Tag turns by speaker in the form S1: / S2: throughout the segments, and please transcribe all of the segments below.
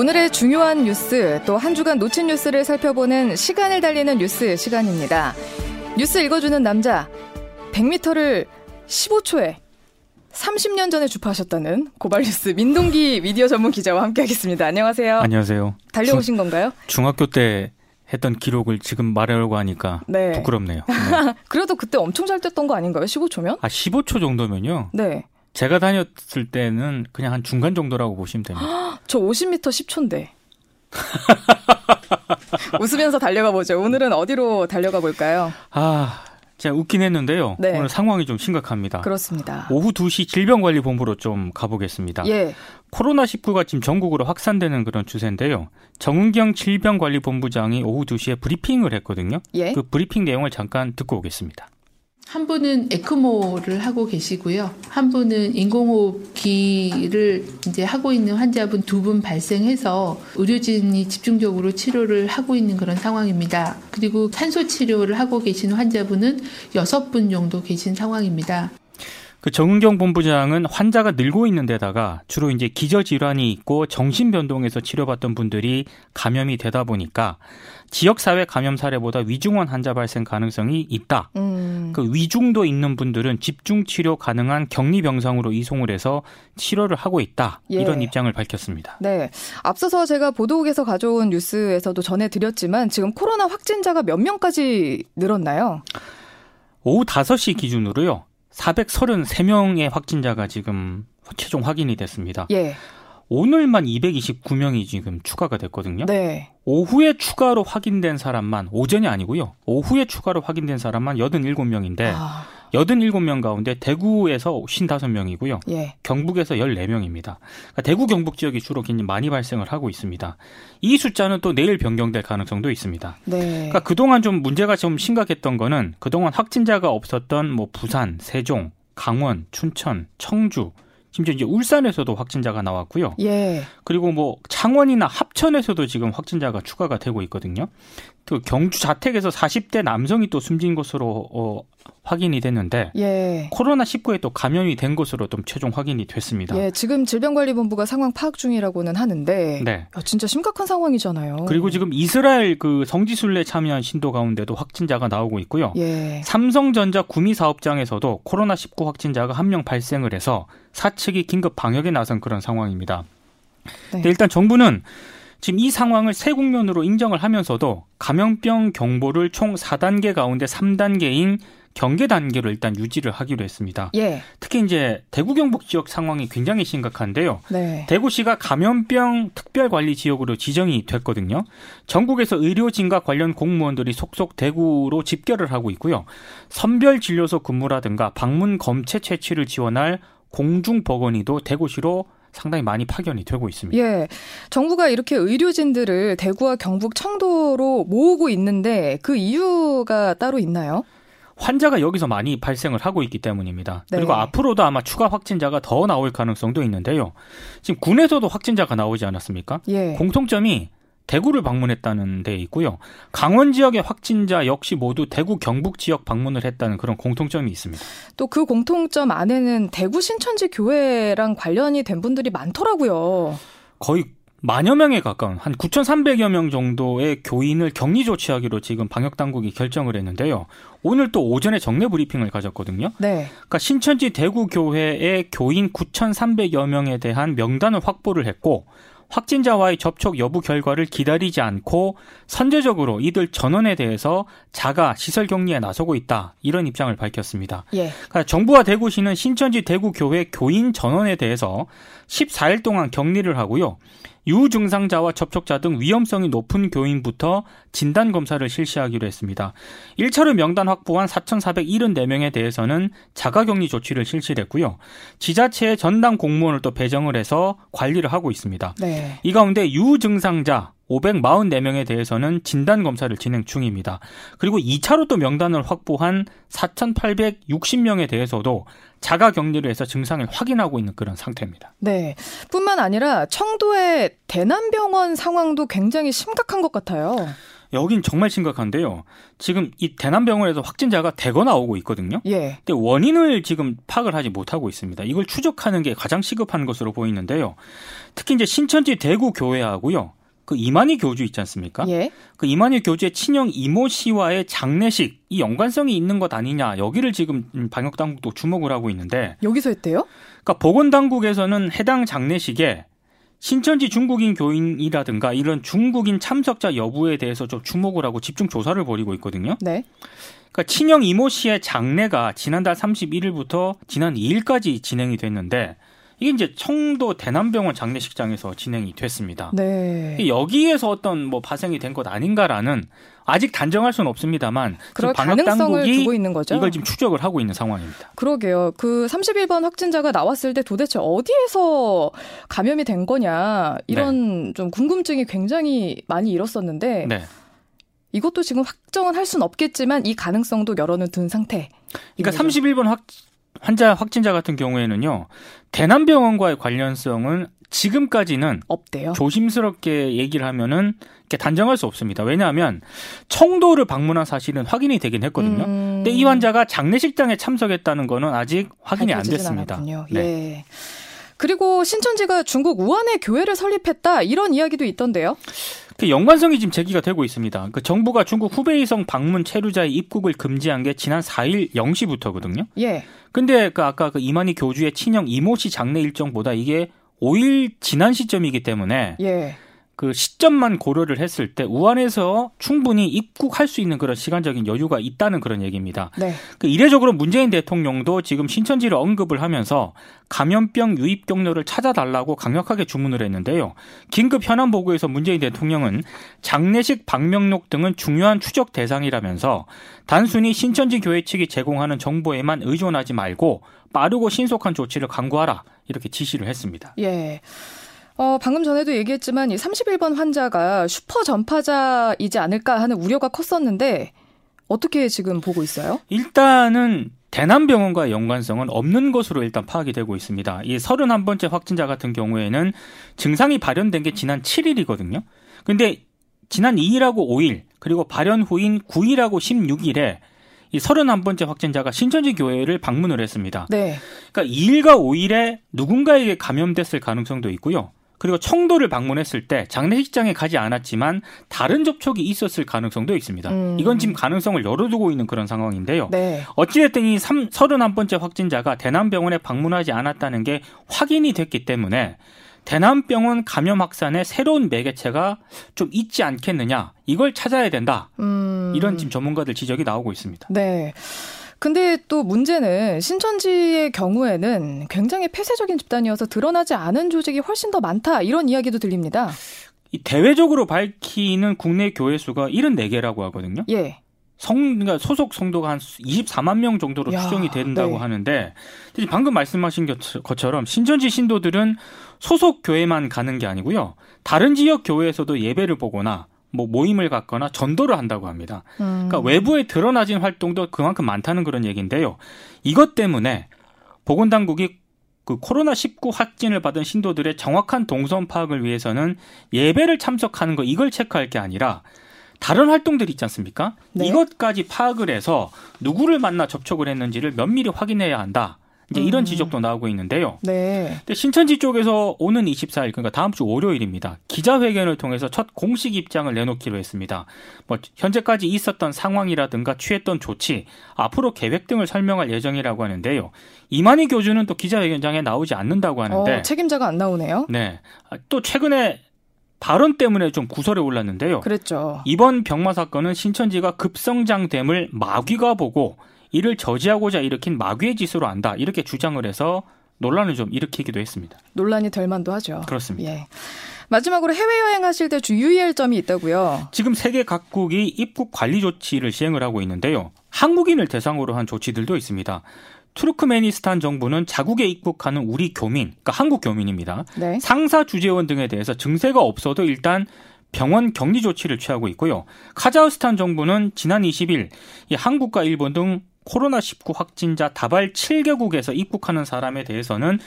S1: 오늘의 중요한 뉴스 또 한 주간 놓친 뉴스를 살펴보는 시간을 달리는 뉴스 시간입니다. 뉴스 읽어주는 남자 100m를 15초에 30년 전에 주파하셨다는 고발뉴스 민동기 미디어 전문 기자와 함께하겠습니다. 안녕하세요.
S2: 안녕하세요.
S1: 달려오신
S2: 중,
S1: 건가요?
S2: 중학교 때 했던 기록을 지금 말하려고 하니까 네. 부끄럽네요. 네.
S1: 그래도 그때 엄청 잘 뛰었던 거 아닌가요? 15초면?
S2: 아 15초 정도면요. 네. 제가 다녔을 때는 그냥 한 중간 정도라고 보시면 됩니다.
S1: 저 50m 10초인데. 웃으면서 달려가 보죠. 오늘은 어디로 달려가 볼까요?
S2: 아, 제가 웃긴 했는데요. 네. 오늘 상황이 좀 심각합니다.
S1: 그렇습니다.
S2: 오후 2시 질병관리본부로 좀 가보겠습니다. 예. 코로나19가 지금 전국으로 확산되는 그런 추세인데요. 정은경 질병관리본부장이 오후 2시에 브리핑을 했거든요. 예. 그 브리핑 내용을 잠깐 듣고 오겠습니다.
S3: 한 분은 에크모를 하고 계시고요. 한 분은 인공호흡기를 이제 하고 있는 환자분 두 분 발생해서 의료진이 집중적으로 치료를 하고 있는 그런 상황입니다. 그리고 산소 치료를 하고 계신 환자분은 여섯 분 정도 계신 상황입니다.
S2: 그 정은경 본부장은 환자가 늘고 있는 데다가 주로 이제 기저 질환이 있고 정신 변동에서 치료받던 분들이 감염이 되다 보니까 지역 사회 감염 사례보다 위중원 환자 발생 가능성이 있다. 음. 그 위중도 있는 분들은 집중 치료 가능한 격리 병상으로 이송을 해서 치료를 하고 있다. 예. 이런 입장을 밝혔습니다.
S1: 네. 앞서서 제가 보도국에서 가져온 뉴스에서도 전해 드렸지만 지금 코로나 확진자가 몇 명까지 늘었나요?
S2: 오후 5시 기준으로요. 433명의 확진자가 지금 최종 확인이 됐습니다. 예. 오늘만 229명이 지금 추가가 됐거든요. 네. 오후에 추가로 확인된 사람만 오전이 아니고요. 오후에 추가로 확인된 사람만 87명인데 아. 87명 가운데 대구에서 55명이고요. 예. 경북에서 14명입니다. 그러니까 대구 경북 지역이 주로 굉장히 많이 발생을 하고 있습니다. 이 숫자는 또 내일 변경될 가능성도 있습니다. 네. 그러니까 그동안 좀 문제가 좀 심각했던 거는 그동안 확진자가 없었던 뭐 부산, 세종, 강원, 춘천, 청주 심지어 이제 울산에서도 확진자가 나왔고요. 예. 그리고 뭐 창원이나 합천에서도 지금 확진자가 추가가 되고 있거든요. 그 경주 자택에서 40대 남성이 또 숨진 것으로 어, 확인이 됐는데 예. 코로나 19에 또 감염이 된 것으로 좀 최종 확인이 됐습니다.
S1: 예, 지금 질병관리본부가 상황 파악 중이라고는 하는데 네. 야, 진짜 심각한 상황이잖아요.
S2: 그리고 지금 이스라엘 그 성지순례 참여한 신도 가운데도 확진자가 나오고 있고요. 예. 삼성전자 구미 사업장에서도 코로나 19 확진자가 한 명 발생을 해서 사측이 긴급 방역에 나선 그런 상황입니다. 네. 일단 정부는 지금 이 상황을 새 국면으로 인정을 하면서도 감염병 경보를 총 4단계 가운데 3단계인 경계 단계로 일단 유지를 하기로 했습니다. 예. 특히 이제 대구 경북 지역 상황이 굉장히 심각한데요. 네. 대구시가 감염병 특별관리 지역으로 지정이 됐거든요. 전국에서 의료진과 관련 공무원들이 속속 대구로 집결을 하고 있고요. 선별 진료소 근무라든가 방문 검체 채취를 지원할 공중보건의도 대구시로 상당히 많이 파견이 되고 있습니다.
S1: 예. 정부가 이렇게 의료진들을 대구와 경북 청도로 모으고 있는데 그 이유가 따로 있나요?
S2: 환자가 여기서 많이 발생을 하고 있기 때문입니다. 네. 그리고 앞으로도 아마 추가 확진자가 더 나올 가능성도 있는데요. 지금 군에서도 확진자가 나오지 않았습니까? 예. 공통점이 대구를 방문했다는 데 있고요. 강원 지역의 확진자 역시 모두 대구 경북 지역 방문을 했다는 그런 공통점이 있습니다.
S1: 또 그 공통점 안에는 대구 신천지 교회랑 관련이 된 분들이 많더라고요.
S2: 거의 만여 명에 가까운 한 9,300여 명 정도의 교인을 격리 조치하기로 지금 방역 당국이 결정을 했는데요. 오늘 또 오전에 정례 브리핑을 가졌거든요. 네. 그러니까 신천지 대구 교회의 교인 9,300여 명에 대한 명단을 확보를 했고 확진자와의 접촉 여부 결과를 기다리지 않고 선제적으로 이들 전원에 대해서 자가 시설 격리에 나서고 있다 이런 입장을 밝혔습니다. 예. 그러니까 정부와 대구시는 신천지 대구교회 교인 전원에 대해서 14일 동안 격리를 하고요. 유증상자와 접촉자 등 위험성이 높은 교인부터 진단 검사를 실시하기로 했습니다. 1차로 명단 확보한 4,474명에 대해서는 자가격리 조치를 실시했고요. 지자체의 전담 공무원을 또 배정을 해서 관리를 하고 있습니다. 네. 이 가운데 유증상자 544명에 대해서는 진단 검사를 진행 중입니다. 그리고 2차로 또 명단을 확보한 4,860명에 대해서도 자가 격리를 해서 증상을 확인하고 있는 그런 상태입니다.
S1: 네. 뿐만 아니라 청도의 대남병원 상황도 굉장히 심각한 것 같아요.
S2: 여긴 정말 심각한데요. 지금 이 대남병원에서 확진자가 대거 나오고 있거든요. 예. 근데 원인을 지금 파악을 하지 못하고 있습니다. 이걸 추적하는 게 가장 시급한 것으로 보이는데요. 특히 이제 신천지 대구 교회하고요. 그 이만희 교주 있지 않습니까? 예. 그 이만희 교주의 친형 이모 씨와의 장례식 이 연관성이 있는 것 아니냐 여기를 지금 방역 당국도 주목을 하고 있는데
S1: 여기서 했대요?
S2: 그러니까 보건 당국에서는 해당 장례식에 신천지 중국인 교인이라든가 이런 중국인 참석자 여부에 대해서 좀 주목을 하고 집중 조사를 벌이고 있거든요. 네. 그러니까 친형 이모 씨의 장례가 지난달 31일부터 지난 2일까지 진행이 됐는데 이게 이제 청도 대남병원 장례식장에서 진행이 됐습니다. 네. 여기에서 어떤 뭐 파생이 된 것 아닌가라는 아직 단정할 수는 없습니다만
S1: 그럴 가능성을 두고 있는 거죠.
S2: 이걸 지금 추적을 하고 있는 상황입니다.
S1: 그러게요. 그 31번 확진자가 나왔을 때 도대체 어디에서 감염이 된 거냐 이런 네. 좀 궁금증이 굉장히 많이 일었었는데 네. 이것도 지금 확정은 할 수는 없겠지만 이 가능성도 열어는 둔 상태.
S2: 그러니까 31번 확 환자 확진자 같은 경우에는요. 대남병원과의 관련성은 지금까지는 없대요. 조심스럽게 얘기를 하면은 이렇게 단정할 수 없습니다. 왜냐하면 청도를 방문한 사실은 확인이 되긴 했거든요. 음... 근데 이 환자가 장례식장에 참석했다는 거는 아직 확인이 안 됐습니다.
S1: 않았군요. 네. 예. 그리고 신천지가 중국 우한에 교회를 설립했다 이런 이야기도 있던데요.
S2: 그 연관성이 지금 제기가 되고 있습니다. 그 정부가 중국 후베이성 방문 체류자의 입국을 금지한 게 지난 4일 0시부터거든요. 예. 근데 그 아까 그 이만희 교주의 친형 이모 씨 장례 일정보다 이게 5일 지난 시점이기 때문에 예. 그 시점만 고려를 했을 때 우한에서 충분히 입국할 수 있는 그런 시간적인 여유가 있다는 그런 얘기입니다. 네. 그 이례적으로 문재인 대통령도 지금 신천지를 언급을 하면서 감염병 유입 경로를 찾아달라고 강력하게 주문을 했는데요. 긴급 현안 보고에서 문재인 대통령은 장례식 방명록 등은 중요한 추적 대상이라면서 단순히 신천지 교회 측이 제공하는 정보에만 의존하지 말고 빠르고 신속한 조치를 강구하라 이렇게 지시를 했습니다.
S1: 예. 어, 방금 전에도 얘기했지만 이 31번 환자가 슈퍼 전파자이지 않을까 하는 우려가 컸었는데 어떻게 지금 보고 있어요?
S2: 일단은 대남병원과 연관성은 없는 것으로 일단 파악이 되고 있습니다. 이 31번째 확진자 같은 경우에는 증상이 발현된 게 지난 7일이거든요. 근데 지난 2일하고 5일 그리고 발현 후인 9일하고 16일에 이 31번째 확진자가 신천지 교회를 방문을 했습니다. 네. 그러니까 2일과 5일에 누군가에게 감염됐을 가능성도 있고요. 그리고 청도를 방문했을 때 장례식장에 가지 않았지만 다른 접촉이 있었을 가능성도 있습니다. 음. 이건 지금 가능성을 열어두고 있는 그런 상황인데요. 네. 어찌됐든 이 31번째 확진자가 대남병원에 방문하지 않았다는 게 확인이 됐기 때문에 대남병원 감염 확산의 새로운 매개체가 좀 있지 않겠느냐 이걸 찾아야 된다. 음. 이런 지금 전문가들 지적이 나오고 있습니다.
S1: 네. 근데 또 문제는 신천지의 경우에는 굉장히 폐쇄적인 집단이어서 드러나지 않은 조직이 훨씬 더 많다 이런 이야기도 들립니다.
S2: 이 대외적으로 밝히는 국내 교회 수가 74개라고 하거든요. 예. 성, 그러니까 소속 성도가 한 24만 명 정도로 야, 추정이 된다고 네. 하는데, 방금 말씀하신 것처럼 신천지 신도들은 소속 교회만 가는 게 아니고요. 다른 지역 교회에서도 예배를 보거나 뭐 모임을 갖거나 전도를 한다고 합니다. 음. 그러니까 외부에 드러나진 활동도 그만큼 많다는 그런 얘기인데요. 이것 때문에 보건당국이 그 코로나 19 확진을 받은 신도들의 정확한 동선 파악을 위해서는 예배를 참석하는 거 이걸 체크할 게 아니라 다른 활동들이 있지 않습니까? 네. 이것까지 파악을 해서 누구를 만나 접촉을 했는지를 면밀히 확인해야 한다. 이제 이런 음. 지적도 나오고 있는데요. 네. 근데 신천지 쪽에서 오는 24일 그러니까 다음 주 월요일입니다. 기자회견을 통해서 첫 공식 입장을 내놓기로 했습니다. 뭐 현재까지 있었던 상황이라든가 취했던 조치, 앞으로 계획 등을 설명할 예정이라고 하는데요. 이만희 교주는 또 기자회견장에 나오지 않는다고 하는데
S1: 어, 책임자가 안 나오네요.
S2: 네. 아, 또 최근에 발언 때문에 좀 구설에 올랐는데요.
S1: 그랬죠.
S2: 이번 병마 사건은 신천지가 급성장됨을 마귀가 보고 이를 저지하고자 일으킨 마귀의 짓으로 안다 이렇게 주장을 해서 논란을 좀 일으키기도 했습니다.
S1: 논란이 될 만도 하죠.
S2: 그렇습니다. 예.
S1: 마지막으로 해외 여행 하실 때 주유의할 점이 있다고요?
S2: 지금 세계 각국이 입국 관리 조치를 시행을 하고 있는데요. 한국인을 대상으로 한 조치들도 있습니다. 투르크메니스탄 정부는 자국에 입국하는 우리 교민, 그러니까 한국 교민입니다. 네. 상사 주재원 등에 대해서 증세가 없어도 일단 병원 격리 조치를 취하고 있고요. 카자흐스탄 정부는 지난 20일 한국과 일본 등 코로나19 확진자 다발 7개국에서 입국하는 사람에 대해서는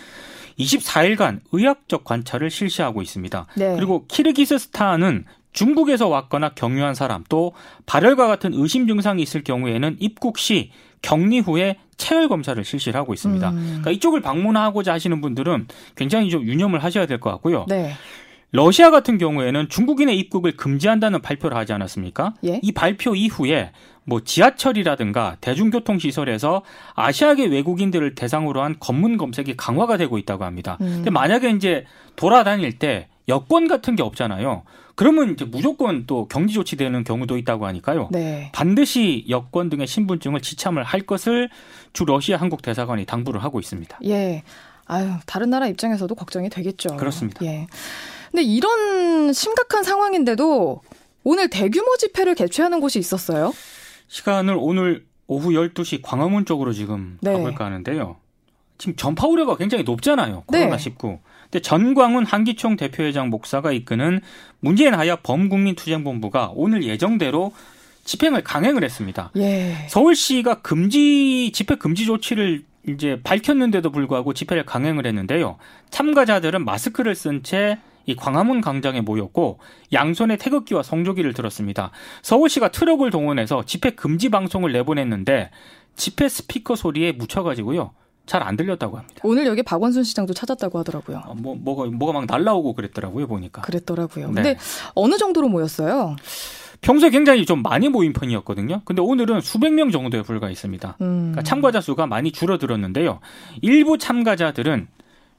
S2: 24일간 의학적 관찰을 실시하고 있습니다. 네. 그리고 키르기스스탄은 중국에서 왔거나 경유한 사람 또 발열과 같은 의심 증상이 있을 경우에는 입국 시 격리 후에 체열 검사를 실시를 하고 있습니다. 음. 그러니까 이쪽을 방문하고자 하시는 분들은 굉장히 좀 유념을 하셔야 될 것 같고요. 네. 러시아 같은 경우에는 중국인의 입국을 금지한다는 발표를 하지 않았습니까? 예? 이 발표 이후에 뭐 지하철이라든가 대중교통 시설에서 아시아계 외국인들을 대상으로 한 검문 검색이 강화가 되고 있다고 합니다. 음. 근데 만약에 이제 돌아다닐 때 여권 같은 게 없잖아요. 그러면 이제 무조건 또 격리 조치되는 경우도 있다고 하니까요. 네. 반드시 여권 등의 신분증을 지참을 할 것을 주 러시아 한국 대사관이 당부를 하고 있습니다.
S1: 예. 아유, 다른 나라 입장에서도 걱정이 되겠죠.
S2: 그렇습니다.
S1: 예. 근데 이런 심각한 상황인데도 오늘 대규모 집회를 개최하는 곳이 있었어요?
S2: 시간을 오늘 오후 12시 광화문 쪽으로 지금 네. 가볼까 하는데요. 지금 전파 우려가 굉장히 높잖아요. 코로나19. 네. 근데 전광훈 한기총 대표회장 목사가 이끄는 문재인 하야 범국민투쟁본부가 오늘 예정대로 집행을 강행을 했습니다. 예. 서울시가 금지 집회 금지 조치를 이제 밝혔는데도 불구하고 집회를 강행을 했는데요. 참가자들은 마스크를 쓴 채 이 광화문 광장에 모였고 양손에 태극기와 성조기를 들었습니다. 서울시가 트럭을 동원해서 집회 금지 방송을 내보냈는데 집회 스피커 소리에 묻혀가지고요. 잘 안 들렸다고 합니다.
S1: 오늘 여기 박원순 시장도 찾았다고 하더라고요.
S2: 어, 뭐 뭐가 뭐가 막 날라오고 그랬더라고요 보니까.
S1: 그랬더라고요. 네. 근데 어느 정도로 모였어요?
S2: 평소에 굉장히 좀 많이 모인 편이었거든요. 근데 오늘은 수백 명 정도에 불과했습니다. 음. 그러니까 참가자 수가 많이 줄어들었는데요. 일부 참가자들은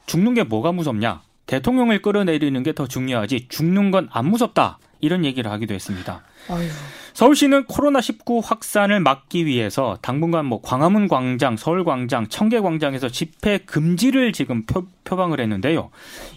S2: 죽는 게 뭐가 무섭냐? 대통령을 끌어내리는 게 더 중요하지 죽는 건 안 무섭다. 이런 얘기를 하기도 했습니다. 아유. 서울시는 코로나19 확산을 막기 위해서 당분간 뭐 광화문 광장, 서울 광장, 청계 광장에서 집회 금지를 지금 표, 표방을 했는데요.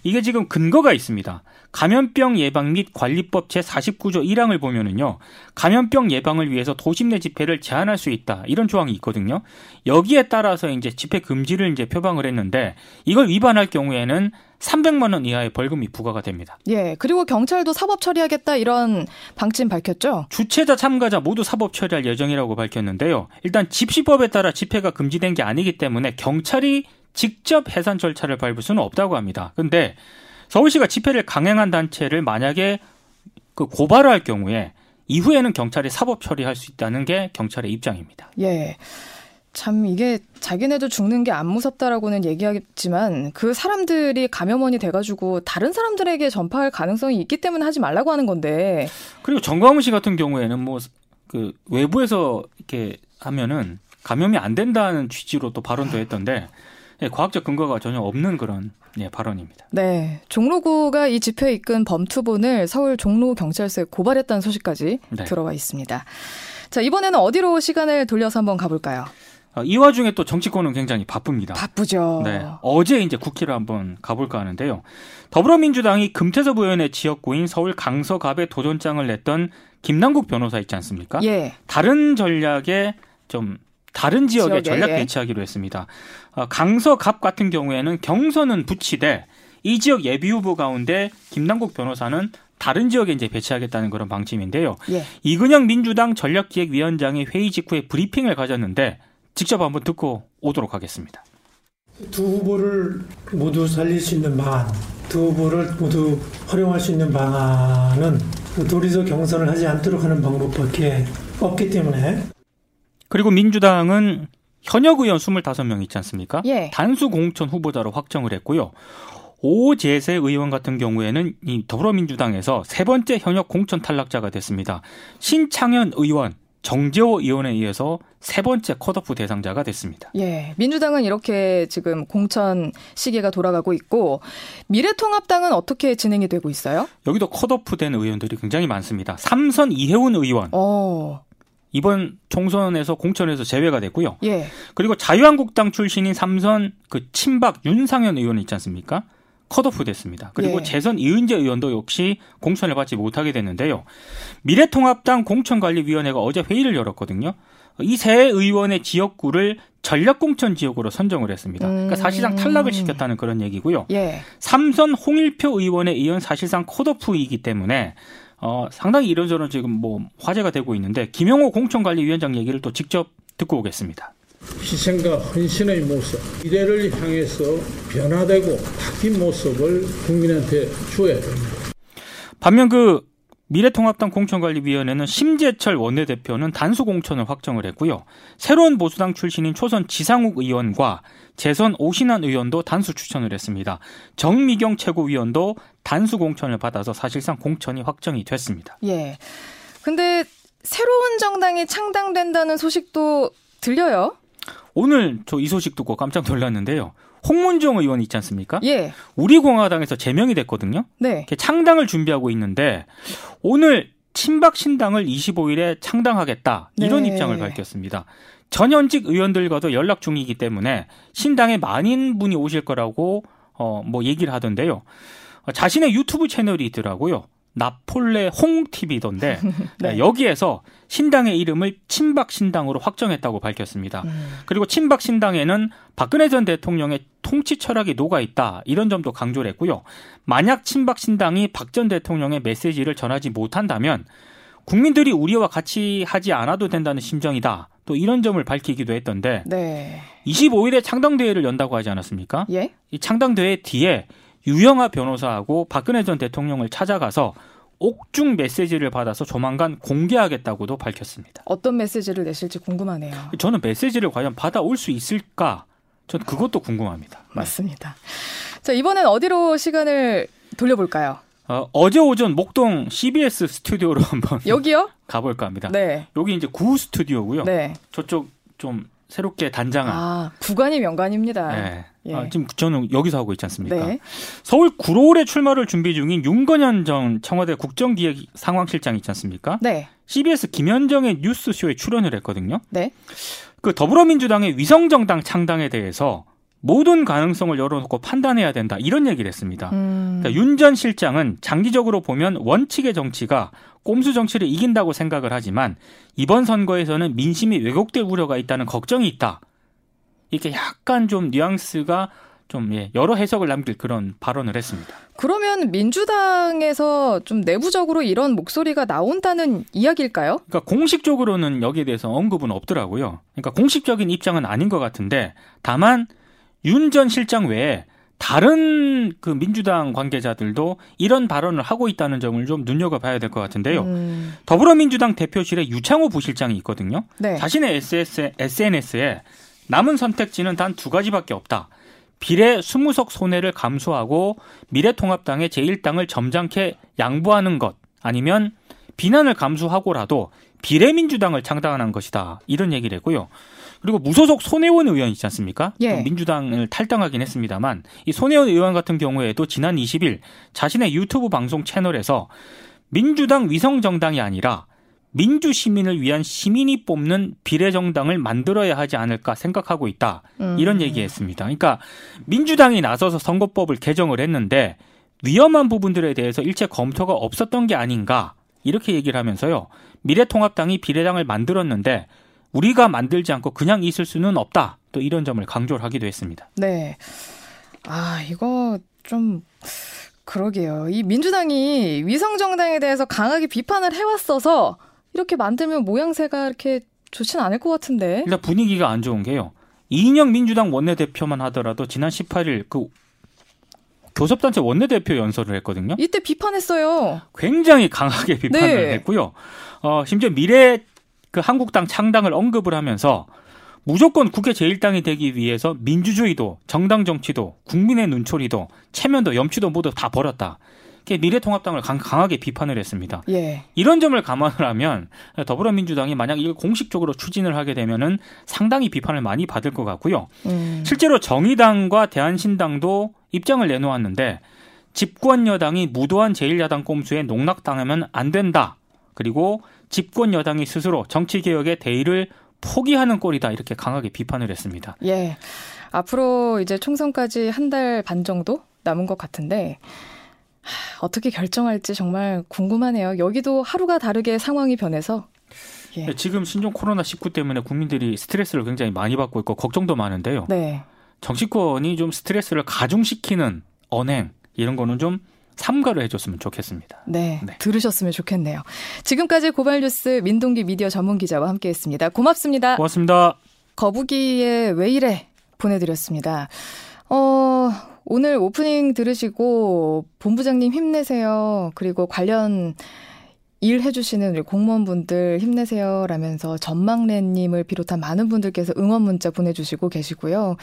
S2: 이게 지금 근거가 있습니다. 감염병 예방 및 관리법 제49조 1항을 보면은요. 감염병 예방을 위해서 도심 내 집회를 제한할 수 있다. 이런 조항이 있거든요. 여기에 따라서 이제 집회 금지를 이제 표방을 했는데 이걸 위반할 경우에는 300만 원 이하의 벌금이 부과가 됩니다.
S1: 예. 그리고 경찰도 사법 처리하겠다 이런 방침 밝혔죠.
S2: 주최자 참가자 모두 사법 처리할 예정이라고 밝혔는데요. 일단 집시법에 따라 집회가 금지된 게 아니기 때문에 경찰이 직접 해산 절차를 밟을 수는 없다고 합니다. 근데 서울시가 집회를 강행한 단체를 만약에 그 고발을 할 경우에 이후에는 경찰이 사법 처리할 수 있다는 게 경찰의 입장입니다.
S1: 예. 참 이게 자기네도 죽는 게 안 무섭다라고는 얘기하겠지만 그 사람들이 감염원이 돼가지고 다른 사람들에게 전파할 가능성이 있기 때문에 하지 말라고 하는 건데.
S2: 그리고 정광훈 씨 같은 경우에는 뭐 그 외부에서 이렇게 하면은 감염이 안 된다는 취지로 또 발언도 했던데 예, 과학적 근거가 전혀 없는 그런 예, 발언입니다.
S1: 네. 종로구가 이 집회 이끈 범투본을 서울 종로 경찰서에 고발했다는 소식까지 네. 들어와 있습니다. 자, 이번에는 어디로 시간을 돌려서 한번 가볼까요?
S2: 어, 이 와중에 또 정치권은 굉장히 바쁩니다.
S1: 바쁘죠.
S2: 네. 어제 이제 국회를 한번 가볼까 하는데요. 더불어민주당이 금태섭 의원의 지역구인 서울 강서갑에 도전장을 냈던 김남국 변호사 있지 않습니까? 예. 다른 전략에 좀 다른 지역에, 지역에 전략 예. 배치하기로 했습니다. 어, 강서갑 같은 경우에는 경선은 붙이되 이 지역 예비 후보 가운데 김남국 변호사는 다른 지역에 이제 배치하겠다는 그런 방침인데요. 예. 이근영 민주당 전략기획위원장이 회의 직후에 브리핑을 가졌는데 직접 한번 듣고 오도록 하겠습니다.
S4: 두 후보를 모두 살릴 수 있는 방안, 두 후보를 모두 활용할 수 있는 방안은 둘이서 경선을 하지 않도록 하는 방법밖에 없기 때문에
S2: 그리고 민주당은 현역 의원 25명 있지 않습니까? 예. 단수 공천 후보자로 확정을 했고요. 오재세 의원 같은 경우에는 이 더불어민주당에서 세 번째 현역 공천 탈락자가 됐습니다. 신창현 의원, 정재호 의원에 의해서 세 번째 컷오프 대상자가 됐습니다.
S1: 예. 민주당은 이렇게 지금 공천 시기가 돌아가고 있고 미래통합당은 어떻게 진행이 되고 있어요?
S2: 여기도 컷오프 된 의원들이 굉장히 많습니다. 삼선 이혜훈 의원. 오. 어. 이번 총선에서 공천에서 제외가 됐고요. 예. 그리고 자유한국당 출신인 삼선 그 친박 윤상현 의원 있지 않습니까? 컷오프 됐습니다. 그리고 예. 재선 이은재 의원도 역시 공천을 받지 못하게 됐는데요. 미래통합당 공천관리위원회가 어제 회의를 열었거든요. 이 세 의원의 지역구를 전략공천 지역으로 선정을 했습니다. 그러니까 음. 사실상 탈락을 시켰다는 그런 얘기고요. 예. 삼선 홍일표 의원에 이은 사실상 컷오프이기 때문에 어, 상당히 이런저런 지금 뭐 화제가 되고 있는데 김영호 공천관리위원장 얘기를 또 직접 듣고 오겠습니다.
S5: 희생과 헌신의 모습, 미래를 향해서 변화되고 바뀐 모습을 국민한테 주어야 됩니다.
S2: 반면 그 미래통합당 공천관리위원회는 심재철 원내대표는 단수 공천을 확정을 했고요. 새로운 보수당 출신인 초선 지상욱 의원과 재선 오신환 의원도 단수 추천을 했습니다. 정미경 최고위원도 단수 공천을 받아서 사실상 공천이 확정이 됐습니다.
S1: 예. 근데 새로운 정당이 창당된다는 소식도 들려요?
S2: 오늘 저 이 소식 듣고 깜짝 놀랐는데요. 홍문종 의원 있지 않습니까?
S1: 예.
S2: 우리 공화당에서 제명이 됐거든요.
S1: 네.
S2: 창당을 준비하고 있는데 오늘 친박 신당을 25일에 창당하겠다 이런 네. 입장을 밝혔습니다. 전현직 의원들과도 연락 중이기 때문에 신당에 많은 분이 오실 거라고 어 뭐 얘기를 하던데요. 자신의 유튜브 채널이 있더라고요. 나폴레 홍TV던데 네. 여기에서 신당의 이름을 친박신당으로 확정했다고 밝혔습니다. 음. 그리고 친박신당에는 박근혜 전 대통령의 통치 철학이 녹아 있다 이런 점도 강조를 했고요. 만약 친박신당이 박 전 대통령의 메시지를 전하지 못한다면 국민들이 우리와 같이 하지 않아도 된다는 심정이다. 또 이런 점을 밝히기도 했던데 네. 25일에 창당대회를 연다고 하지 않았습니까?
S1: 예?
S2: 이 창당대회 뒤에 유영아 변호사하고 박근혜 전 대통령을 찾아가서 옥중 메시지를 받아서 조만간 공개하겠다고도 밝혔습니다.
S1: 어떤 메시지를 내실지 궁금하네요.
S2: 저는 메시지를 과연 받아올 수 있을까? 전 그것도 궁금합니다.
S1: 네. 맞습니다. 자, 이번엔 어디로 시간을 돌려볼까요?
S2: 어, 어제 오전 목동 CBS 스튜디오로 한번
S1: 여기요?
S2: 가볼까 합니다.
S1: 네.
S2: 여기 이제 구 스튜디오고요. 네. 저쪽 좀 새롭게 단장한.
S1: 아, 구간이 명관입니다.
S2: 네. 예. 아, 지금 저는 여기서 하고 있지 않습니까? 네. 서울 구로울에 출마를 준비 중인 윤건현 전 청와대 국정기획 상황실장 있지 않습니까?
S1: 네.
S2: CBS 김현정의 뉴스쇼에 출연을 했거든요.
S1: 네.
S2: 그 더불어민주당의 위성정당 창당에 대해서 모든 가능성을 열어놓고 판단해야 된다 이런 얘기를 했습니다. 음. 그러니까 윤 전 실장은 장기적으로 보면 원칙의 정치가 꼼수 정치를 이긴다고 생각을 하지만 이번 선거에서는 민심이 왜곡될 우려가 있다는 걱정이 있다. 이렇게 약간 좀 뉘앙스가 좀 예, 여러 해석을 남길 그런 발언을 했습니다.
S1: 그러면 민주당에서 좀 내부적으로 이런 목소리가 나온다는 이야기일까요?
S2: 그러니까 공식적으로는 여기에 대해서 언급은 없더라고요. 그러니까 공식적인 입장은 아닌 것 같은데 다만 윤 전 실장 외에 다른 그 민주당 관계자들도 이런 발언을 하고 있다는 점을 좀 눈여겨봐야 될 것 같은데요. 음. 더불어민주당 대표실에 유창호 부실장이 있거든요. 네. 자신의 SS, SNS에 남은 선택지는 단 두 가지밖에 없다. 비례 20석 손해를 감수하고 미래통합당의 제1당을 점잖게 양보하는 것 아니면 비난을 감수하고라도 비례민주당을 창당하는 것이다. 이런 얘기를 했고요. 그리고 무소속 손혜원 의원 있지 않습니까? 예. 민주당을 탈당하긴 했습니다만 이 손혜원 의원 같은 경우에도 지난 20일 자신의 유튜브 방송 채널에서 민주당 위성 정당이 아니라 민주 시민을 위한 시민이 뽑는 비례 정당을 만들어야 하지 않을까 생각하고 있다. 음. 이런 얘기했습니다. 그러니까 민주당이 나서서 선거법을 개정을 했는데 위험한 부분들에 대해서 일체 검토가 없었던 게 아닌가 이렇게 얘기를 하면서요. 미래통합당이 비례당을 만들었는데 우리가 만들지 않고 그냥 있을 수는 없다. 또 이런 점을 강조를 하기도 했습니다.
S1: 네. 아, 이거 좀 그러게요. 이 민주당이 위성 정당에 대해서 강하게 비판을 해왔어서 이렇게 만들면 모양새가 이렇게 좋지는 않을 것 같은데.
S2: 일단 분위기가 안 좋은 게요. 이인영 민주당 원내대표만 하더라도 지난 18일 그 교섭단체 원내대표 연설을 했거든요.
S1: 이때 비판했어요.
S2: 굉장히 강하게 비판을 네. 했고요. 어, 심지어 미래 그 한국당 창당을 언급을 하면서 무조건 국회 제1당이 되기 위해서 민주주의도 정당 정치도 국민의 눈초리도 체면도 염치도 모두 다 버렸다. 미래통합당을 강 하게 비판을 했습니다.
S1: 예.
S2: 이런 점을 감안을 하면 더불어민주당이 만약 이걸 공식적으로 추진을 하게 되면은 상당히 비판을 많이 받을 것 같고요. 음. 실제로 정의당과 대한신당도 입장을 내놓았는데 집권 여당이 무도한 제1야당 꼼수에 농락당하면 안 된다. 그리고 집권 여당이 스스로 정치 개혁의 대의를 포기하는 꼴이다 이렇게 강하게 비판을 했습니다.
S1: 예. 앞으로 이제 총선까지 한 달 반 정도 남은 것 같은데 어떻게 결정할지 정말 궁금하네요. 여기도 하루가 다르게 상황이 변해서
S2: 예. 네, 지금 신종 코로나 19 때문에 국민들이 스트레스를 굉장히 많이 받고 있고 걱정도 많은데요.
S1: 네.
S2: 정치권이 좀 스트레스를 가중시키는 언행 이런 거는 좀 삼가를 해줬으면 좋겠습니다.
S1: 네, 네, 들으셨으면 좋겠네요. 지금까지 고발뉴스 민동기 미디어 전문 기자와 함께했습니다. 고맙습니다.
S2: 고맙습니다.
S1: 거북이의 왜 이래 보내드렸습니다. 어, 오늘 오프닝 들으시고 본부장님 힘내세요. 그리고 관련 일 해주시는 공무원분들 힘내세요 라면서 전망래님을 비롯한 많은 분들께서 응원 문자 보내주시고 계시고요.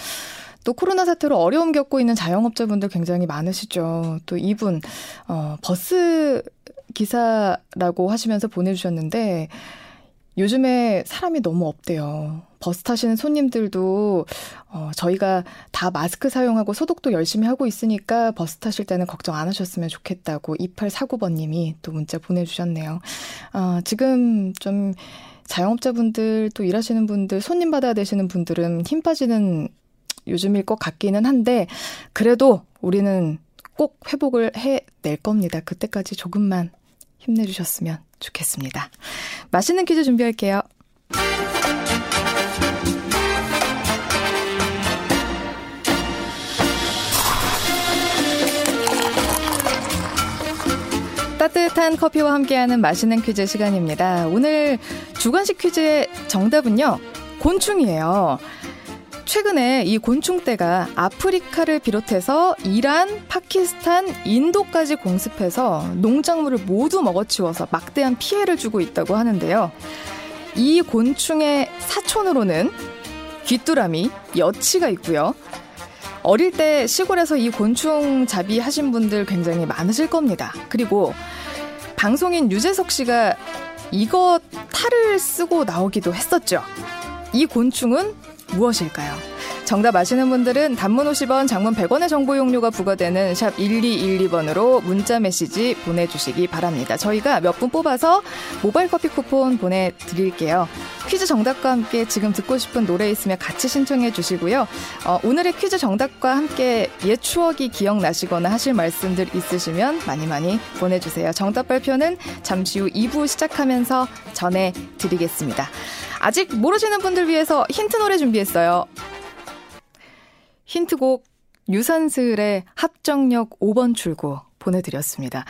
S1: 또 코로나 사태로 어려움 겪고 있는 자영업자분들 굉장히 많으시죠. 또 이분 어, 버스 기사라고 하시면서 보내주셨는데 요즘에 사람이 너무 없대요. 버스 타시는 손님들도 어, 저희가 다 마스크 사용하고 소독도 열심히 하고 있으니까 버스 타실 때는 걱정 안 하셨으면 좋겠다고 2849번님이 또 문자 보내주셨네요. 어, 지금 좀 자영업자분들 또 일하시는 분들 손님 받아야 되시는 분들은 힘 빠지는 요즘일 것 같기는 한데 그래도 우리는 꼭 회복을 해낼 겁니다. 그때까지 조금만 힘내주셨으면 좋겠습니다. 맛있는 퀴즈 준비할게요. 따뜻한 커피와 함께하는 맛있는 퀴즈 시간입니다. 오늘 주관식 퀴즈의 정답은요, 곤충이에요. 최근에 이 곤충떼가 아프리카를 비롯해서 이란, 파키스탄, 인도까지 공습해서 농작물을 모두 먹어치워서 막대한 피해를 주고 있다고 하는데요. 이 곤충의 사촌으로는 귀뚜라미, 여치가 있고요. 어릴 때 시골에서 이 곤충 잡이 하신 분들 굉장히 많으실 겁니다. 그리고 방송인 유재석 씨가 이거 탈을 쓰고 나오기도 했었죠. 이 곤충은 무엇일까요? 정답 아시는 분들은 단문 50원, 장문 100원의 정보 용료가 부과되는 샵 1212번으로 문자 메시지 보내주시기 바랍니다. 저희가 몇 분 뽑아서 모바일 커피 쿠폰 보내드릴게요. 퀴즈 정답과 함께 지금 듣고 싶은 노래 있으면 같이 신청해 주시고요. 어, 오늘의 퀴즈 정답과 함께 옛 추억이 기억나시거나 하실 말씀들 있으시면 많이 많이 보내주세요. 정답 발표는 잠시 후 2부 시작하면서 전해드리겠습니다. 아직 모르시는 분들 위해서 힌트 노래 준비했어요. 힌트곡 유산슬의 합정역 5번 출구 보내드렸습니다.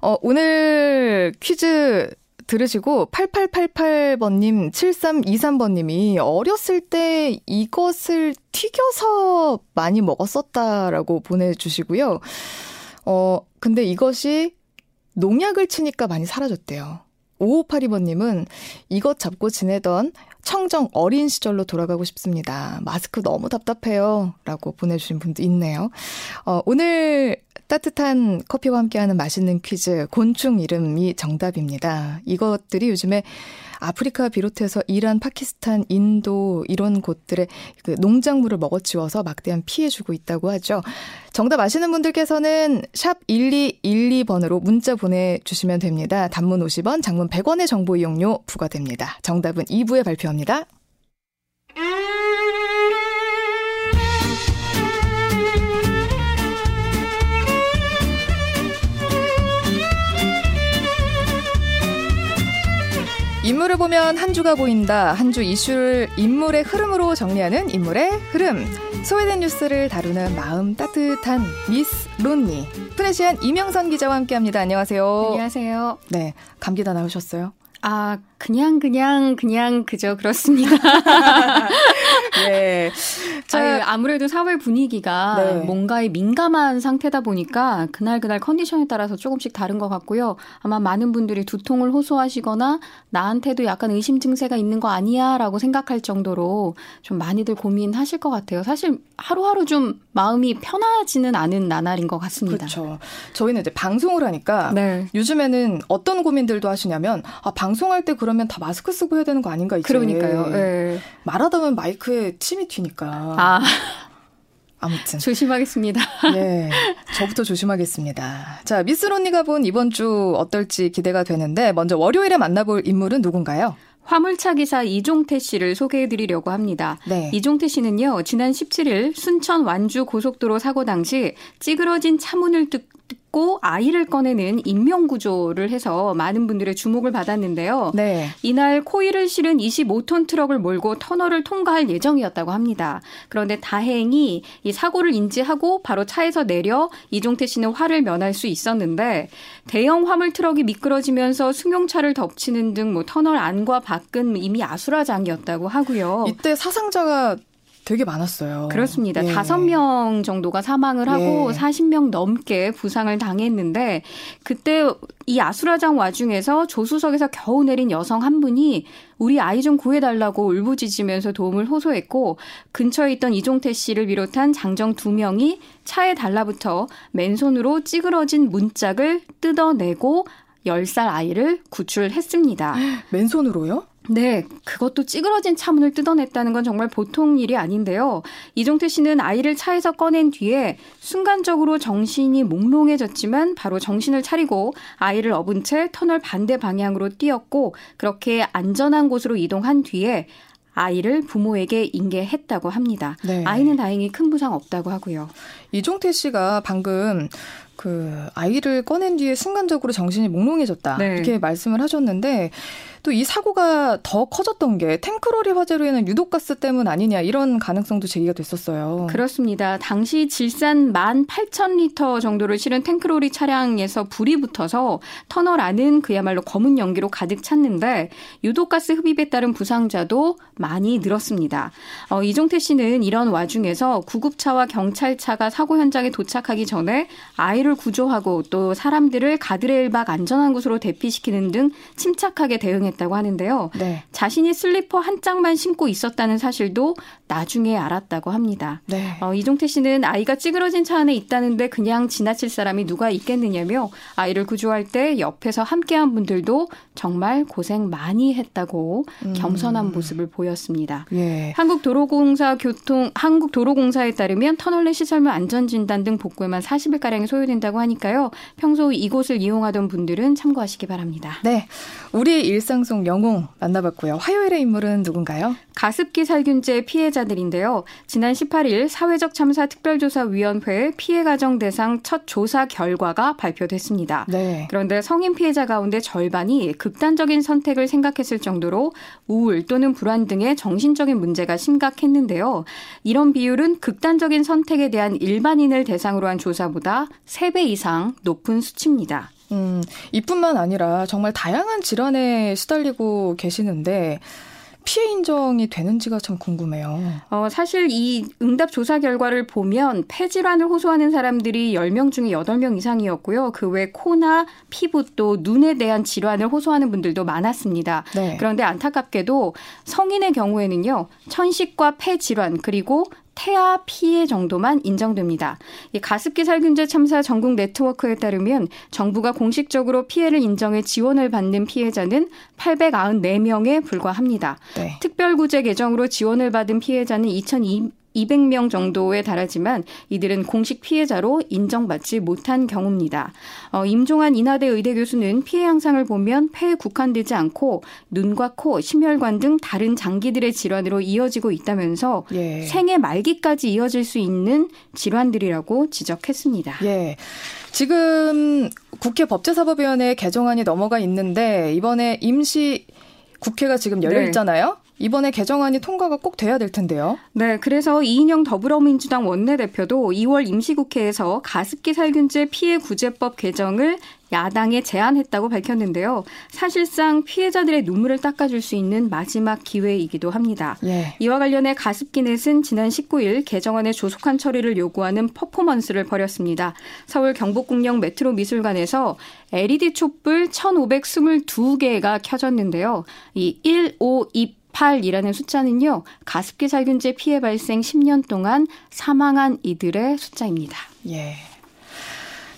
S1: 어, 오늘 퀴즈 들으시고 8888번님, 7323번님이 어렸을 때 이것을 튀겨서 많이 먹었었다라고 보내주시고요. 어, 근데 이것이 농약을 치니까 많이 사라졌대요. 5582번님은 이것 잡고 지내던 청정 어린 시절로 돌아가고 싶습니다. 마스크 너무 답답해요. 라고 보내주신 분도 있네요. 어, 오늘 따뜻한 커피와 함께하는 맛있는 퀴즈, 곤충 이름이 정답입니다. 이것들이 요즘에 아프리카 비롯해서 이란, 파키스탄, 인도 이런 곳들의 그 농작물을 먹어치워서 막대한 피해 주고 있다고 하죠. 정답 아시는 분들께서는 샵 1212번으로 문자 보내주시면 됩니다. 단문 50원, 장문 100원의 정보 이용료 부과됩니다. 정답은 2부에 발표합니다. 인물을 보면 한 주가 보인다. 한 주 이슈를 인물의 흐름으로 정리하는 인물의 흐름. 소외된 뉴스를 다루는 마음 따뜻한 미스 론니. 프레시안 이명선 기자와 함께합니다. 안녕하세요.
S6: 안녕하세요.
S1: 네, 감기 다 나으셨어요?
S6: 아, 그냥, 그냥, 그냥, 그저 그렇습니다. 네. 자, 아무래도 사회 분위기가 네. 뭔가에 민감한 상태다 보니까 그날 그날 컨디션에 따라서 조금씩 다른 것 같고요. 아마 많은 분들이 두통을 호소하시거나 나한테도 약간 의심 증세가 있는 거 아니야 라고 생각할 정도로 좀 많이들 고민하실 것 같아요. 사실 하루하루 좀 마음이 편하지는 않은 나날인 것 같습니다.
S1: 그렇죠. 저희는 이제 방송을 하니까 네. 요즘에는 어떤 고민들도 하시냐면 아, 방송할 때 그러면 다 마스크 쓰고 해야 되는 거 아닌가 이제.
S6: 그러니까요. 네.
S1: 말하다 보면 마이크에 침이 튀니까.
S6: 아.
S1: 아무튼
S6: 조심하겠습니다.
S1: 네, 저부터 조심하겠습니다. 자, 미스 론니가 본 이번 주 어떨지 기대가 되는데 먼저 월요일에 만나볼 인물은 누군가요?
S6: 화물차 기사 이종태 씨를 소개해 드리려고 합니다. 네. 이종태 씨는요, 지난 17일 순천 완주 고속도로 사고 당시 찌그러진 차문을 뜯, 고 아이를 꺼내는 인명 구조를 해서 많은 분들의 주목을 받았는데요. 네. 이날 코일을 실은 25톤 트럭을 몰고 터널을 통과할 예정이었다고 합니다. 그런데 다행히 이 사고를 인지하고 바로 차에서 내려 이종태 씨는 화를 면할 수 있었는데 대형 화물 트럭이 미끄러지면서 승용차를 덮치는 등 뭐 터널 안과 밖은 이미 아수라장이었다고 하고요.
S1: 이때 사상자가 되게 많았어요.
S6: 그렇습니다. 다섯 예. 명 정도가 사망을 하고 예. 40명 넘게 부상을 당했는데 그때 이 아수라장 와중에서 조수석에서 겨우 내린 여성 한 분이 우리 아이 좀 구해달라고 울부짖으면서 도움을 호소했고 근처에 있던 이종태 씨를 비롯한 장정 두 명이 차에 달라붙어 맨손으로 찌그러진 문짝을 뜯어내고 10살 아이를 구출했습니다.
S1: 맨손으로요?
S6: 네, 그것도 찌그러진 차문을 뜯어냈다는 건 정말 보통 일이 아닌데요. 이종태 씨는 아이를 차에서 꺼낸 뒤에 순간적으로 정신이 몽롱해졌지만 바로 정신을 차리고 아이를 업은 채 터널 반대 방향으로 뛰었고 그렇게 안전한 곳으로 이동한 뒤에 아이를 부모에게 인계했다고 합니다. 네. 아이는 다행히 큰 부상 없다고 하고요.
S1: 이종태 씨가 방금 그 아이를 꺼낸 뒤에 순간적으로 정신이 몽롱해졌다 네. 이렇게 말씀을 하셨는데 또 이 사고가 더 커졌던 게 탱크로리 화재로 인한 유독가스 때문 아니냐 이런 가능성도 제기가 됐었어요.
S6: 그렇습니다. 당시 질산 18,000리터 정도를 실은 탱크로리 차량에서 불이 붙어서 터널 안은 그야말로 검은 연기로 가득 찼는데 유독가스 흡입에 따른 부상자도 많이 늘었습니다. 어, 이종태 씨는 이런 와중에서 구급차와 경찰차가 사고 현장에 도착하기 전에 아이 를 구조하고 또 사람들을 가드레일박 안전한 곳으로 대피시키는 등 침착하게 대응했 했다고 하는데요. 네. 자신이 슬리퍼 한 짝만 신고 있었다는 사실도 나중에 알았다고 합니다. 네. 어, 이종태 씨는 아이가 찌그러진 차 안에 있다는데 그냥 지나칠 사람이 누가 있겠느냐며 아이를 구조할 때 옆에서 함께한 분들도 정말 고생 많이 했다고 음. 겸손한 모습을 보였습니다. 예. 한국도로공사 교통 한국도로공사에 따르면 터널 내 시설물 안전 진단 등 복구에만 40일 가량이 소요된 다고 하니까요. 평소 이곳을 이용하던 분들은 참고하시기 바랍니다.
S1: 네. 우리 일상 속 영웅 만나봤고요. 화요일의 인물은 누군가요?
S6: 가습기 살균제 피해자들인데요. 지난 18일 사회적 참사 특별조사위원회 피해 가정 대상 첫 조사 결과가 발표됐습니다. 네. 그런데 성인 피해자 가운데 절반이 극단적인 선택을 생각했을 정도로 우울 또는 불안 등의 정신적인 문제가 심각했는데요. 이런 비율은 극단적인 선택에 대한 일반인을 대상으로 한 조사보다 3배 이상 높은 수치입니다.
S1: 음, 이뿐만 아니라 정말 다양한 질환에 시달리고 계시는데 피해 인정이 되는지가 참 궁금해요.
S6: 어, 사실 이 응답 조사 결과를 보면 폐질환을 호소하는 사람들이 10명 중에 8명 이상이었고요. 그 외 코나 피부 또 눈에 대한 질환을 호소하는 분들도 많았습니다. 네. 그런데 안타깝게도 성인의 경우에는요. 천식과 폐질환 그리고 태아 피해 정도만 인정됩니다. 이 가습기 살균제 참사 전국 네트워크에 따르면 정부가 공식적으로 피해를 인정해 지원을 받는 피해자는 894명에 불과합니다. 네. 특별구제 개정으로 지원을 받은 피해자는 2002 200명 정도에 달하지만 이들은 공식 피해자로 인정받지 못한 경우입니다. 어, 임종환 인하대 의대 교수는 피해 양상을 보면 폐에 국한되지 않고 눈과 코, 심혈관 등 다른 장기들의 질환으로 이어지고 있다면서 예. 생애 말기까지 이어질 수 있는 질환들이라고 지적했습니다.
S1: 예. 지금 국회 법제사법위원회 개정안이 넘어가 있는데 이번에 임시 국회가 지금 열려 네. 있잖아요. 이번에 개정안이 통과가 꼭 돼야 될 텐데요.
S6: 네, 그래서 이인영 더불어민주당 원내대표도 2월 임시국회에서 가습기 살균제 피해 구제법 개정을 야당에 제안했다고 밝혔는데요. 사실상 피해자들의 눈물을 닦아줄 수 있는 마지막 기회이기도 합니다. 예. 이와 관련해 가습기넷은 지난 19일 개정안의 조속한 처리를 요구하는 퍼포먼스를 벌였습니다. 서울 경복궁역 메트로 미술관에서 LED 촛불 1,522개가 켜졌는데요. 이 1, 5, 2 8이라는 숫자는요, 가습기 살균제 피해 발생 10년 동안 사망한 이들의 숫자입니다. 예.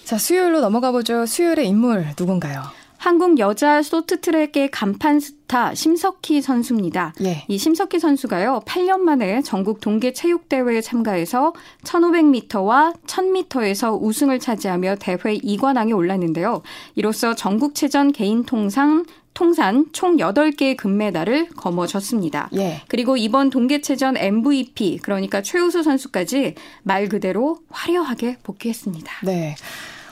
S1: 자, 수요일로 넘어가 보죠. 수요일의 인물 누군가요?
S6: 한국 여자 쇼트트랙의 간판 스타 심석희 선수입니다. 예. 이 심석희 선수가요, 8년 만에 전국 동계 체육대회에 참가해서 1500m와 1000m에서 우승을 차지하며 대회 2관왕에 올랐는데요. 이로써 전국체전 개인 통상 통산 총 8개의 금메달을 거머쥐었습니다. 예. 그리고 이번 동계체전 MVP, 그러니까 최우수 선수까지 말 그대로 화려하게 복귀했습니다. 네.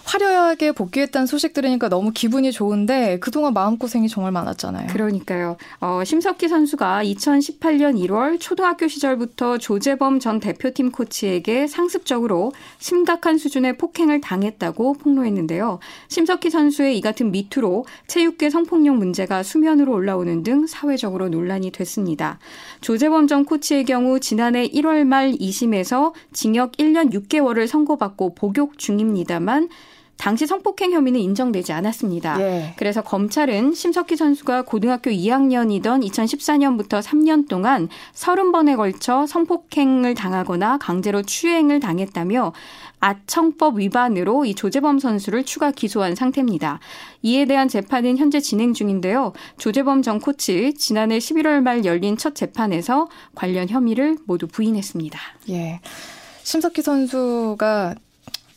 S1: 화려하게 복귀했다는 소식 들으니까 너무 기분이 좋은데 그동안 마음고생이 정말 많았잖아요.
S6: 그러니까요. 어, 심석희 선수가 2018년 1월 초등학교 시절부터 조재범 전 대표팀 코치에게 상습적으로 심각한 수준의 폭행을 당했다고 폭로했는데요. 심석희 선수의 이 같은 미투로 체육계 성폭력 문제가 수면으로 올라오는 등 사회적으로 논란이 됐습니다. 조재범 전 코치의 경우 지난해 1월 말 2심에서 징역 1년 6개월을 선고받고 복역 중입니다만 당시 성폭행 혐의는 인정되지 않았습니다. 예. 그래서 검찰은 심석희 선수가 고등학교 2학년이던 2014년부터 3년 동안 30번에 걸쳐 성폭행을 당하거나 강제로 추행을 당했다며 아청법 위반으로 이 조재범 선수를 추가 기소한 상태입니다. 이에 대한 재판은 현재 진행 중인데요. 조재범 전 코치 지난해 11월 말 열린 첫 재판에서 관련 혐의를 모두 부인했습니다.
S1: 예. 심석희 선수가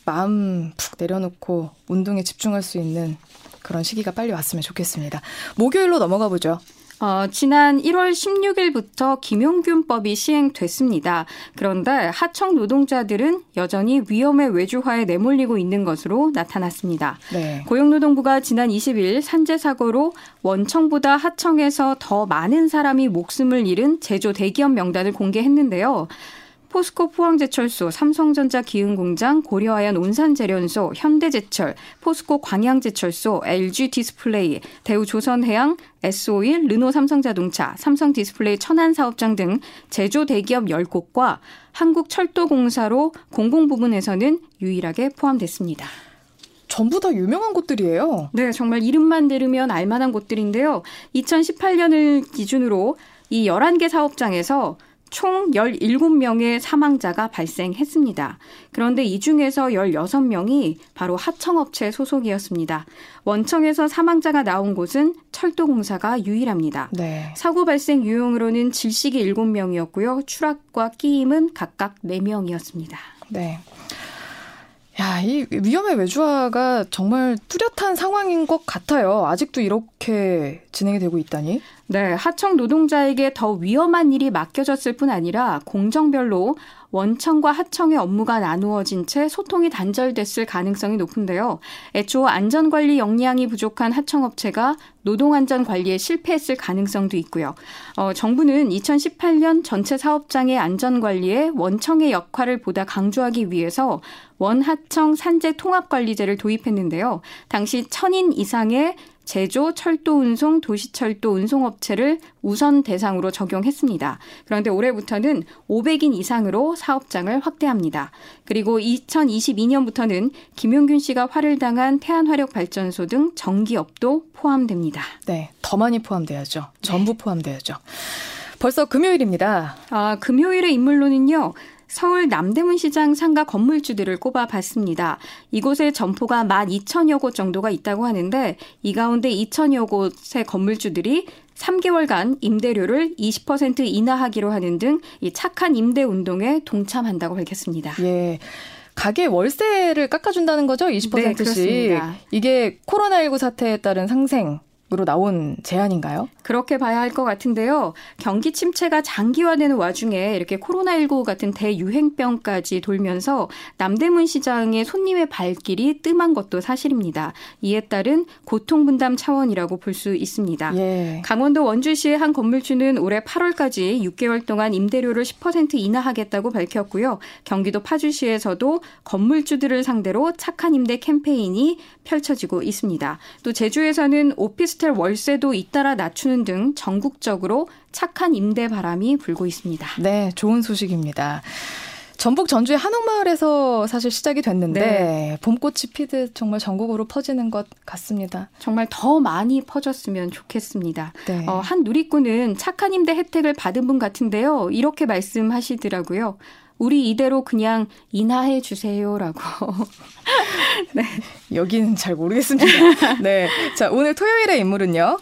S1: 마음 푹 내려놓고 운동에 집중할 수 있는 그런 시기가 빨리 왔으면 좋겠습니다. 목요일로 넘어가 보죠.
S6: 어, 지난 1월 16일부터 김용균법이 시행됐습니다. 그런데 하청 노동자들은 여전히 위험의 외주화에 내몰리고 있는 것으로 나타났습니다. 네. 고용노동부가 지난 20일 산재 사고로 원청보다 하청에서 더 많은 사람이 목숨을 잃은 제조 대기업 명단을 공개했는데요. 포스코 포항제철소, 삼성전자 기흥공장, 고려아연 온산재련소, 현대제철, 포스코 광양제철소, LG 디스플레이, 대우조선해양, S-오일, 르노 삼성자동차, 삼성디스플레이 천안사업장 등 제조 대기업 10곳과 한국철도공사로 공공부문에서는 유일하게 포함됐습니다.
S1: 전부 다 유명한 곳들이에요.
S6: 네, 정말 이름만 들으면 알만한 곳들인데요. 2018년을 기준으로 이 11개 사업장에서 총 17명의 사망자가 발생했습니다. 그런데 이 중에서 16명이 바로 하청업체 소속이었습니다. 원청에서 사망자가 나온 곳은 철도공사가 유일합니다. 네. 사고 발생 유형으로는 질식이 7명이었고요. 추락과 끼임은 각각 4명이었습니다.
S1: 네. 야, 이 위험의 외주화가 정말 뚜렷한 상황인 것 같아요. 아직도 이렇게 진행이 되고 있다니.
S6: 네, 하청 노동자에게 더 위험한 일이 맡겨졌을 뿐 아니라 공정별로 원청과 하청의 업무가 나누어진 채 소통이 단절됐을 가능성이 높은데요. 애초 안전관리 역량이 부족한 하청업체가 노동안전 관리에 실패했을 가능성도 있고요. 어, 정부는 2018년 전체 사업장의 안전관리에 원청의 역할을 보다 강조하기 위해서 원하청 산재 통합관리제를 도입했는데요. 당시 천인 이상의 제조, 철도 운송, 도시철도 운송업체를 우선 대상으로 적용했습니다. 그런데 올해부터는 500인 이상으로 사업장을 확대합니다. 그리고 2022년부터는 김용균 씨가 화를 당한 태안화력발전소 등 전기업도 포함됩니다.
S1: 네, 더 많이 포함돼야죠. 전부 네. 포함돼야죠. 벌써 금요일입니다.
S6: 아, 금요일의 인물로는요. 서울 남대문 시장 상가 건물주들을 꼽아봤습니다. 이곳에 점포가 12,000여 곳 정도가 있다고 하는데 이 가운데 2,000여 곳의 건물주들이 3개월간 임대료를 20% 인하하기로 하는 등 이 착한 임대 운동에 동참한다고 밝혔습니다.
S1: 예. 가게 월세를 깎아준다는 거죠? 20%씩. 네, 이게 코로나19 사태에 따른 상생 으로 나온 제안인가요?
S6: 그렇게 봐야 할 것 같은데요. 경기 침체가 장기화되는 와중에 이렇게 코로나19 같은 대유행병까지 돌면서 남대문 시장의 손님의 발길이 뜸한 것도 사실입니다. 이에 따른 고통 분담 차원이라고 볼 수 있습니다. 예. 강원도 원주시의 한 건물주는 올해 8월까지 6개월 동안 임대료를 10% 인하하겠다고 밝혔고요. 경기도 파주시에서도 건물주들을 상대로 착한 임대 캠페인이 펼쳐지고 있습니다. 또 제주에서는 오피스 오피스텔 월세도 잇따라 낮추는 등 전국적으로 착한 임대 바람이 불고 있습니다.
S1: 네, 좋은 소식입니다. 전북 전주의 한옥마을에서 사실 시작이 됐는데 네. 봄꽃이 피듯 정말 전국으로 퍼지는 것 같습니다.
S6: 정말 더 많이 퍼졌으면 좋겠습니다. 네. 어, 한 누리꾼은 착한 임대 혜택을 받은 분 같은데요. 이렇게 말씀하시더라고요. 우리 이대로 그냥 인하해 주세요라고.
S1: 네. 여기는 잘 모르겠습니다. 네. 자, 오늘 토요일의 인물은요.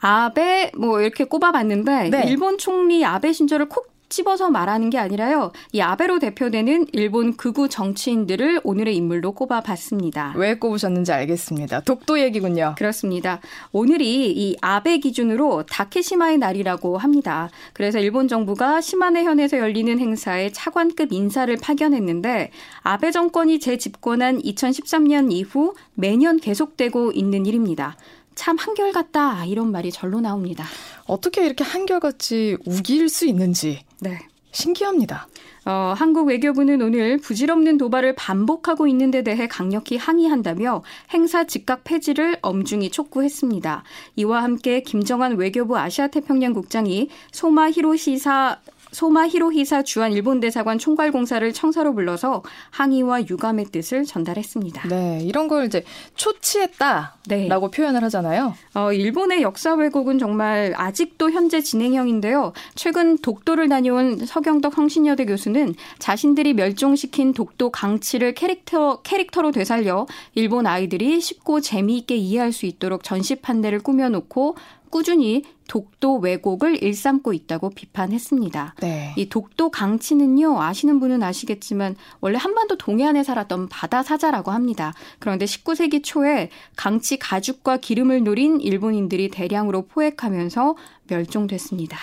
S6: 아베 뭐 이렇게 꼽아봤는데 네. 일본 총리 아베 신조를 콕 찝어서 말하는 게 아니라요. 이 아베로 대표되는 일본 극우 정치인들을 오늘의 인물로 꼽아봤습니다.
S1: 왜 꼽으셨는지 알겠습니다. 독도 얘기군요.
S6: 그렇습니다. 오늘이 이 아베 기준으로 다케시마의 날이라고 합니다. 그래서 일본 정부가 시마네 현에서 열리는 행사에 차관급 인사를 파견했는데 아베 정권이 재집권한 2013년 이후 매년 계속되고 있는 일입니다. 참 한결같다 이런 말이 절로 나옵니다.
S1: 어떻게 이렇게 한결같이 우길 수 있는지 네. 신기합니다.
S6: 어, 한국 외교부는 오늘 부질없는 도발을 반복하고 있는 데 대해 강력히 항의한다며 행사 즉각 폐지를 엄중히 촉구했습니다. 이와 함께 김정한 외교부 아시아태평양 국장이 소마 히로시사 소마 히로히사 주한 일본 대사관 총괄 공사를 청사로 불러서 항의와 유감의 뜻을 전달했습니다.
S1: 네, 이런 걸 이제 초치했다라고 네. 표현을 하잖아요.
S6: 어, 일본의 역사 왜곡은 정말 아직도 현재 진행형인데요. 최근 독도를 다녀온 서경덕 성신여대 교수는 자신들이 멸종시킨 독도 강치를 캐릭터 캐릭터로 되살려 일본 아이들이 쉽고 재미있게 이해할 수 있도록 전시 판대를 꾸며놓고 꾸준히 독도 왜곡을 일삼고 있다고 비판했습니다. 네. 이 독도 강치는요, 아시는 분은 아시겠지만 원래 한반도 동해안에 살았던 바다 사자라고 합니다. 그런데 19세기 초에 강치 가죽과 기름을 노린 일본인들이 대량으로 포획하면서 멸종됐습니다.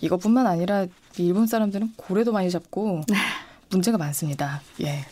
S1: 이것뿐만 아니라 일본 사람들은 고래도 많이 잡고 문제가 많습니다. 예.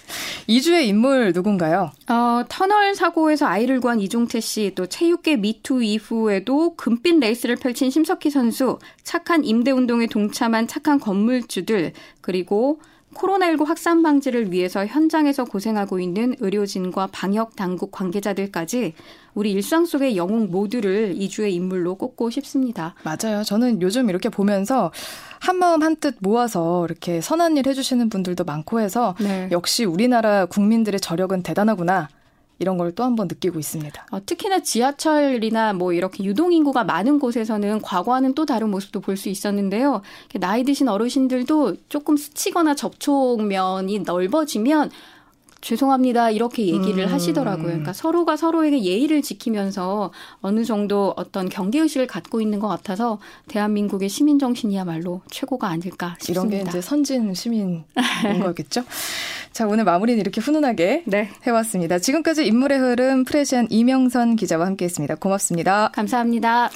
S1: 이주의 인물 누군가요?
S6: 어, 터널 사고에서 아이를 구한 이종태 씨, 또 체육계 미투 이후에도 금빛 레이스를 펼친 심석희 선수, 착한 임대 운동에 동참한 착한 건물주들, 그리고 코로나19 확산 방지를 위해서 현장에서 고생하고 있는 의료진과 방역 당국 관계자들까지 우리 일상 속의 영웅 모두를 이주의 인물로 꼽고 싶습니다.
S1: 맞아요. 저는 요즘 이렇게 보면서 한 마음 한 뜻 모아서 이렇게 선한 일 해주시는 분들도 많고 해서 네. 역시 우리나라 국민들의 저력은 대단하구나. 이런 걸 또 한번 느끼고 있습니다.
S6: 어, 특히나 지하철이나 뭐 이렇게 유동인구가 많은 곳에서는 과거와는 또 다른 모습도 볼 수 있었는데요. 나이 드신 어르신들도 조금 스치거나 접촉면이 넓어지면 죄송합니다. 이렇게 얘기를 음. 하시더라고요. 그러니까 서로가 서로에게 예의를 지키면서 어느 정도 어떤 경계 의식을 갖고 있는 것 같아서 대한민국의 시민 정신이야말로 최고가 아닐까 싶습니다.
S1: 이런 게 이제 선진 시민인 거겠죠? 자, 오늘 마무리는 이렇게 훈훈하게 네. 해왔습니다. 지금까지 인물의 흐름 프레시안 이명선 기자와 함께 했습니다. 고맙습니다.
S6: 감사합니다.